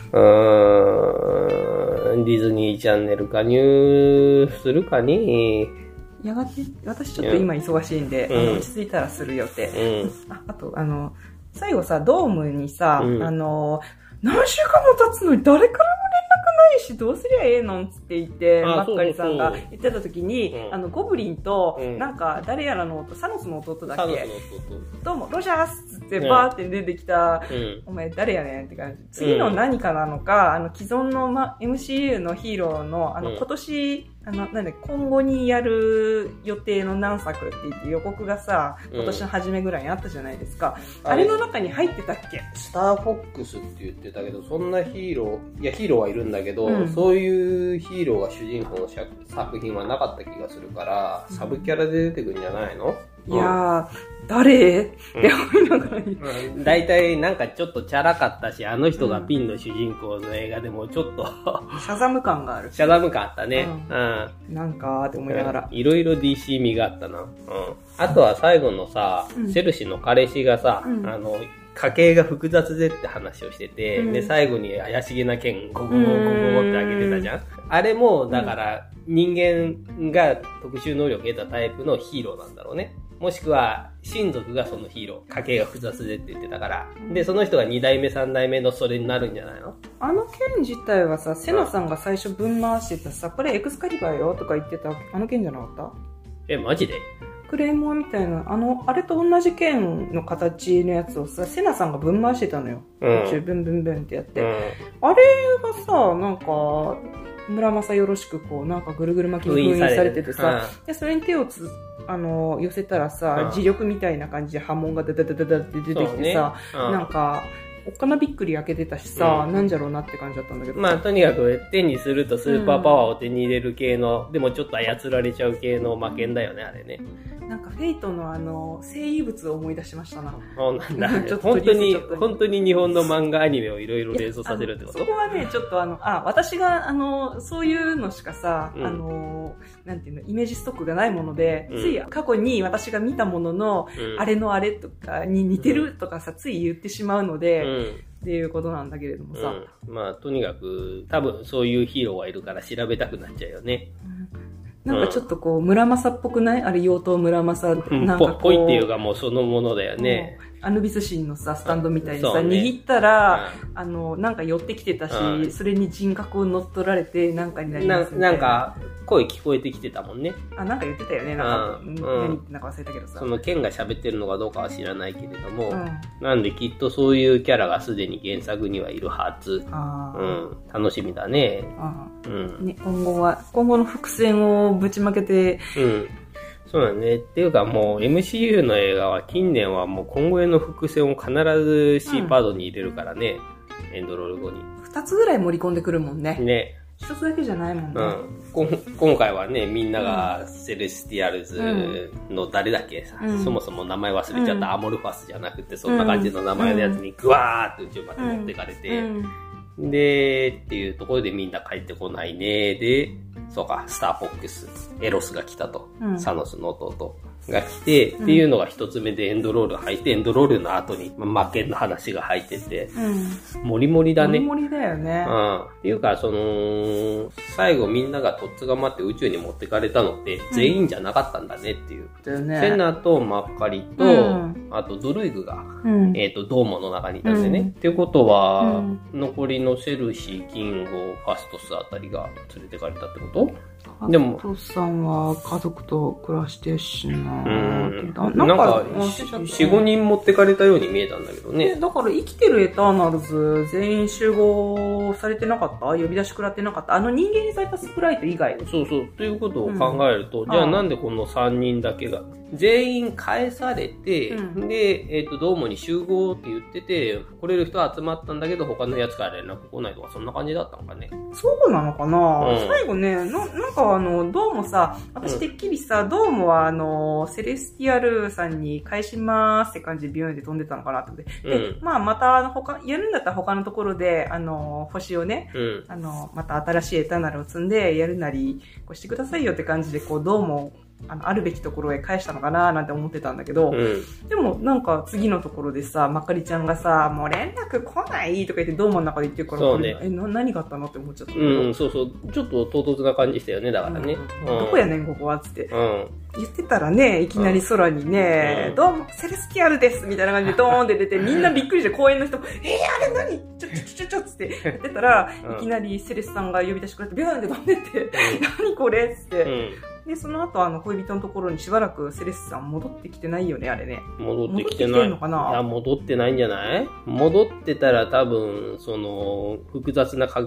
うーん、ディズニーチャンネル加入するかね。やがて、私ちょっと今忙しいんで、うんあの落ち着いたらする予定。うん。ああと、あの、最後さ、ドームにさ、うんあの、何週間も経つのに誰からもないし、どうすりゃええのんつって言って、あマッカリさんが言ってた時に、うん。あの、ゴブリンと、うん。なんか、誰やらの弟、サノスの弟だっけ？どうも、ロジャースっつって、うん。バーって出てきた、弟。うん。お前誰やねんって感じ。次の何かなのか、あの、既存の、ま、MCU のヒーローの、あの、うん。今年、あの、なんだ今後にやる予定の何作って言って予告がさ、今年の初めぐらいにあったじゃないですか。あれの中に入ってたっけ？スターフォックスって言ってたけど、そんなヒーロー、いやヒーローはいるんだけど、うん。そういうヒーローが主人公の作作品はなかった気がするから、サブキャラで出てくるんじゃないの？いやー、誰？って思いながら大体なんかちょっとチャラかったし、あの人がピンの主人公の映画でもちょっと、シャザム感がある。シャダム感あったね。ううん。なんかーって思いながら。いろいろ DC 味があったな。うん。あとは最後のさ、うんセルシーの彼氏がさ、うんあの、家計が複雑でって話をしてて、うんで、最後に怪しげな剣ゴゴゴゴゴゴってあげてたじゃん。あれも、だから、人間が特殊能力を得たタイプのヒーローなんだろうね。もしくは、親族がそのヒーロー。家計が複雑でって言ってたから。で、その人が2代目、3代目のそれになるんじゃないの？あの剣自体はさ、セナさんが最初分回してたさ、これエクスカリバーよとか言ってた、あの剣じゃなかった？え、マジで？クレーモアみたいな、あの、あれと同じ剣の形のやつをさ、セナさんが分回してたのよ。うん途中、ブンブンブンってやって。うん。あれがさ、なんか、村正よろしくこう、なんかぐるぐる巻きに封印されててさ、で、それに手をつ、あの、寄せたらさ、うん磁力みたいな感じで波紋がダダダダダって出てきてさ、うんなんか、おっかなびっくり開けてたしさ、うんなんじゃろうなって感じだったんだけど。まあ、とにかく手にするとスーパーパワーを手に入れる系の、でもちょっと操られちゃう系の魔剣だよね、あれね。なんかフェイトのあの、生異物を思い出しましたな。そうなんだ。ちょっと本当に本当に日本の漫画アニメをいろいろ連想させるってことそこはね、ちょっとあの、あ、私が、あの、そういうのしかさ、うんあの、なんていうの、イメージストックがないもので、うんつい過去に私が見たものの、うんあれのあれとかに似てるとかさ、つい言ってしまうので、うん。っていうことなんだけれどもさ、うん。まあ、とにかく、多分そういうヒーローがいるから調べたくなっちゃうよね。なんかちょっとこう、村正っぽくない？あれ、妖刀村正。うんなんかこう。ぽぽいっていうかもうそのものだよね。うんアヌビス神のさ、スタンドみたいにさ、ね握ったら、あの、なんか寄ってきてたし、うんそれに人格を乗っ取られて、なんかになりなますみたいなん、か、声聞こえてきてたもんね。あ、なんか言ってたよね。なんか、うん何言ってんだか忘れたけどさ。その剣が喋ってるのかどうかは知らないけれども、うん。なんできっとそういうキャラがすでに原作にはいるはず。うん。楽しみだね。あうんー。ね、今後は、今後の伏線をぶちまけて、うん。そうだね。っていうかもう MCU の映画は近年はもう今後への伏線を必ず C パードに入れるからね。エンドロール後に。二つぐらい盛り込んでくるもんね。ね。一つだけじゃないもんね。うん。今回はね、みんながセレスティアルズの誰だっけ、うんそもそも名前忘れちゃった、うんアモルファスじゃなくて、そんな感じの名前のやつにグワーって宇宙まで持ってかれて、うんで、っていうところでみんな帰ってこないね。で、そうか、スターフォックス、エロスが来たと。うんサノスの弟が来て、っていうのが一つ目でエンドロール入って、エンドロールの後に、まあ、魔剣の話が入ってて、うん。モリモリだね。モリモリだよね。うん。っていうか、その、最後みんながとっつがまって宇宙に持ってかれたのって、全員じゃなかったんだねっていう。だよね。セナとマッカリと、うんあとドルイグが、うん。えっ、と、ドームの中にいたんでね。うんっていうことは、うん残りのセルシー、キング、ファストスあたりが連れてかれたってこと？でもお父さんは家族と暮らしてるしなうん。ななんか、忘れちゃった4、5人持ってかれたように見えたんだけどね、ね。だから生きてるエターナルズ全員集合されてなかった？呼び出し食らってなかった？あの人間にされたスプライト以外そうそう。ということを考えると、んじゃあなんでこの3人だけが、全員返されて、うんで、えっ、と、ドームに集合って言ってて、来れる人は集まったんだけど、他のやつから連絡来ないとか、そんな感じだったのかね。そうなのかな、うん最後ねな、なんかあの、どうもさ、私てっきりさ、どうもあの、セレスティアルさんに返しますって感じでビューンで飛んでたのかなと思って。で、うんまあまたあの、他、やるんだったら他のところで、あの、星をね、うん。あの、また新しいエターナルを積んでやるなり、こうしてくださいよって感じで、こう、どうもあの、あるべきところへ返したのかななんて思ってたんだけど、うん。でもなんか次のところでさ、まかりちゃんがさ、もう連絡来ないとか言ってドームの中で言ってるから、ねえ、な何があったのって思っちゃったけど。うん、そうそう。ちょっと唐突な感じしたよね、だからね。うんどこやねん、ここは？つって。うん。言ってたらね、いきなり空にね、うんどうも、セレスキアルですみたいな感じでドーンって出て、みんなびっくりして公園の人、えー、あれ何ちょちょちょちょちょつって 言ってたら、うんいきなりセレスさんが呼び出してくれて、ビューンって飛んでって、何これ？っつって。うん。で、その後、あの、恋人のところにしばらくセレスさん戻ってきてないよね、あれね。戻ってきて戻ってきない。てんのかな？いや、戻ってないんじゃない？戻ってたら多分、その、複雑な家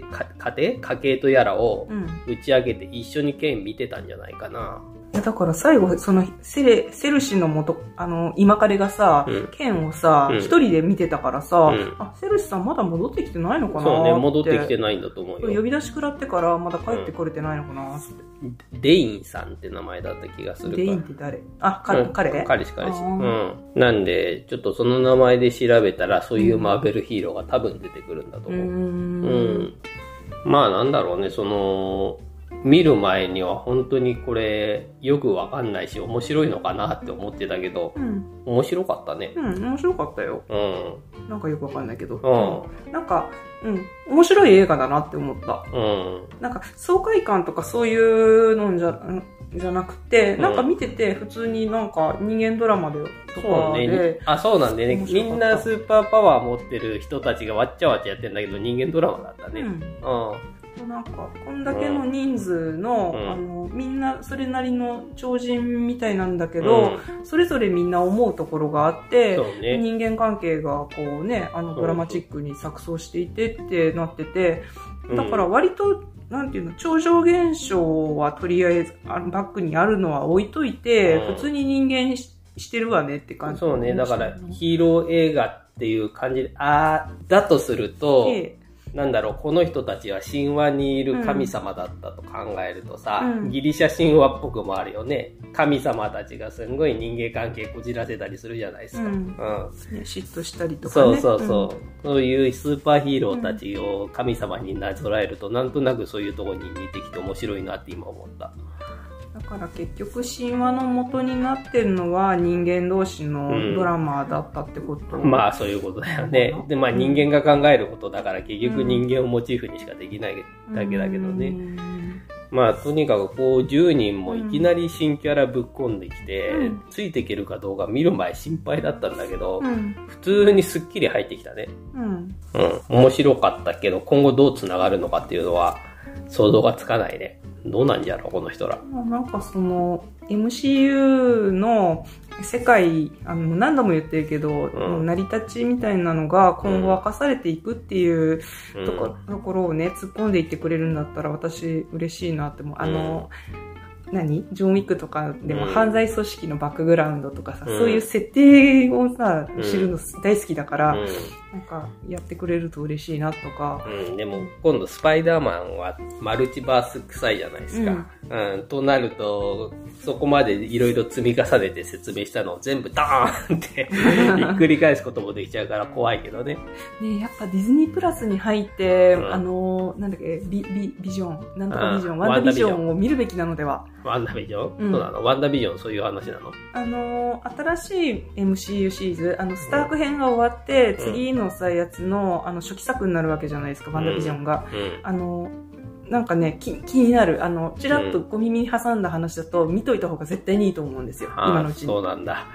庭、か家庭？家計とやらをうん。打ち上げて一緒に剣見てたんじゃないかな。いや、だから最後、その、セレ、セルシの元、あの、今彼がさ、うんケンをさ、うん一人で見てたからさ、うんあ、セルシさんまだ戻ってきてないのかなそうね、戻ってきてなないんだと思う呼よ。び出し食らってからまだ帰ってこれてないのかなって。デインさんって名前だった気がするかデインって誰？あ、かうん彼？彼氏彼氏。うん。なんで、ちょっとその名前で調べたら、そういうマーベルヒーローが多分出てくるんだと。思う。うんん。まあなんだろうね、その、見る前には本当にこれよくわかんないし面白いのかなって思ってたけど、うん。面白かったね。うん、面白かったよ。うん。なんかよくわかんないけど。うん。なんか、うん、面白い映画だなって思った。うん。なんか、爽快感とかそういうのじゃ、んじゃなくて、うんなんか見てて普通になんか人間ドラマでとそうかねで、。あ、そうなんでね。みんなスーパーパワー持ってる人たちがわっちゃわっちゃやってんだけど、人間ドラマだったね。うん。うん。なんか、こんだけの人数の、うんあの、みんなそれなりの超人みたいなんだけど、それぞれみんな思うところがあって、ね。人間関係がこうね、あのドラマチックに錯綜していてってなってて、だから割と、なんていうの、超常現象はとりあえずあバックにあるのは置いといて、うん普通に人間にししてるわねって感じ。そうね。だから、ヒーロー映画っていう感じで、あー、だとすると、で、なんだろう、この人たちは神話にいる神様だったと考えるとさ、うんギリシャ神話っぽくもあるよね。神様たちがすんごい人間関係こじらせたりするじゃないですか。うんうんね嫉妬したりとかそうね。そうそう、そういうスーパーヒーローたちを神様になぞらえると、なんとなくそういうところに似てきて面白いなって今思った。だから結局神話の元になってるのは人間同士のドラマだったってこと、まあそういうことだよね。で、まあ人間が考えることだから結局人間をモチーフにしかできないだけだけどね。うんまあとにかくこう10人もいきなり新キャラぶっ込んできて、うんついていけるかどうか見る前心配だったんだけど、うん。普通にスッキリ入ってきたね。うん。うん。面白かったけど、今後どう繋がるのかっていうのは想像がつかないね。どうなんじゃろう、この人ら。まあなんかその MCU の世界あの何度も言ってるけど、ん。成り立ちみたいなのが今後明かされていくっていううん。とこ,、ところをね突っ込んでいってくれるんだったら私嬉しいなって思う。あの、何？ジョン・ウィックとかでもうん。犯罪組織のバックグラウンドとかさ、うん。そういう設定をさうん。知るの大好きだから、うなんかやってくれると嬉しいなとか、ん。うん。でも、今度スパイダーマンはマルチバース臭いじゃないですか。うん。となると、そこまでいろいろ積み重ねて説明したのを全部ダーンって ひっくり返すこともできちゃうから怖いけどね。ねやっぱディズニープラスに入って、うんあのーなんだっけ、ビ、ビ、ビジョン、なんとかビジョン、うんワンダビジョワンを見るべきなのでは。ワンダビジョン、うんそうなの？ワンダビジョンそういう話なの？あのー新しい MCU シリーズ、あの、スターク編が終わって、うん次のさ、やつの、あの、初期作になるわけじゃないですか、ワンダビジョンが。うん。あのーなんかね、気気になる。あの、ちらっと小耳に挟んだ話だと、見といた方が絶対にいいと思うんですよ、今のうちに。そうなんだ。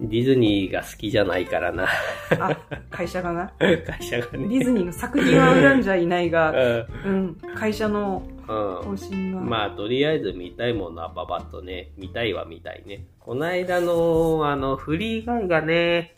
ディズニーが好きじゃないからな。あ、会社がな？会社がね。ディズニーの作品は恨んじゃいないが、ううん、会社のん。方針が。まあ、とりあえず見たいものはババッとね、見たいは見たいね。こないだの、あの、フリーガイがね、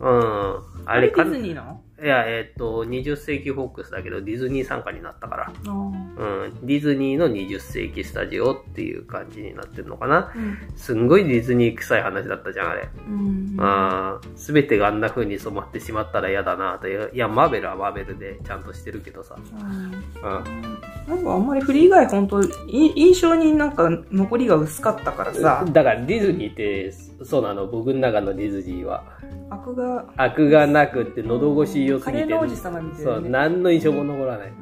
うん。あれかあれディズニーなの？いや、えっ、と、20世紀フォックスだけど、ディズニー参加になったから。うん。ディズニーの20世紀スタジオっていう感じになってるのかな。うんすんごいディズニー臭い話だったじゃん、あれ。うんすべてがあんな風に染まってしまったら嫌だなという。いや、マーベルはマーベルでちゃんとしてるけどさ。うんうん。なんかあんまりフリー以外本当い印象になんか残りが薄かったからさ、だからディズニーって、そうなの、僕の中のディズニーは。悪が、悪がなくって喉越し良すぎて。カレーの王子様みたいなそう、ね何の印象も残らない。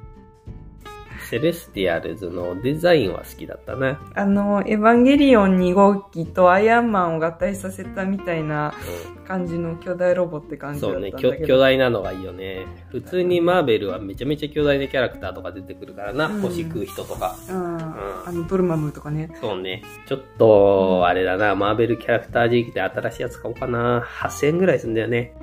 セレスティアルズのデザインは好きだったね。あの、エヴァンゲリオン2号機とアイアンマンを合体させたみたいな感じの巨大ロボって感じだったんだけど。そうね、巨大なのがいいよね。普通にマーベルはめちゃめちゃ巨大なキャラクターとか出てくるからな。うん、星食う人とか。うん。あの、ドルマムとかね。そうね。ちょっと、あれだな、マーベルキャラクター時期で新しいやつ買おうかな。8000円ぐらいすんだよね。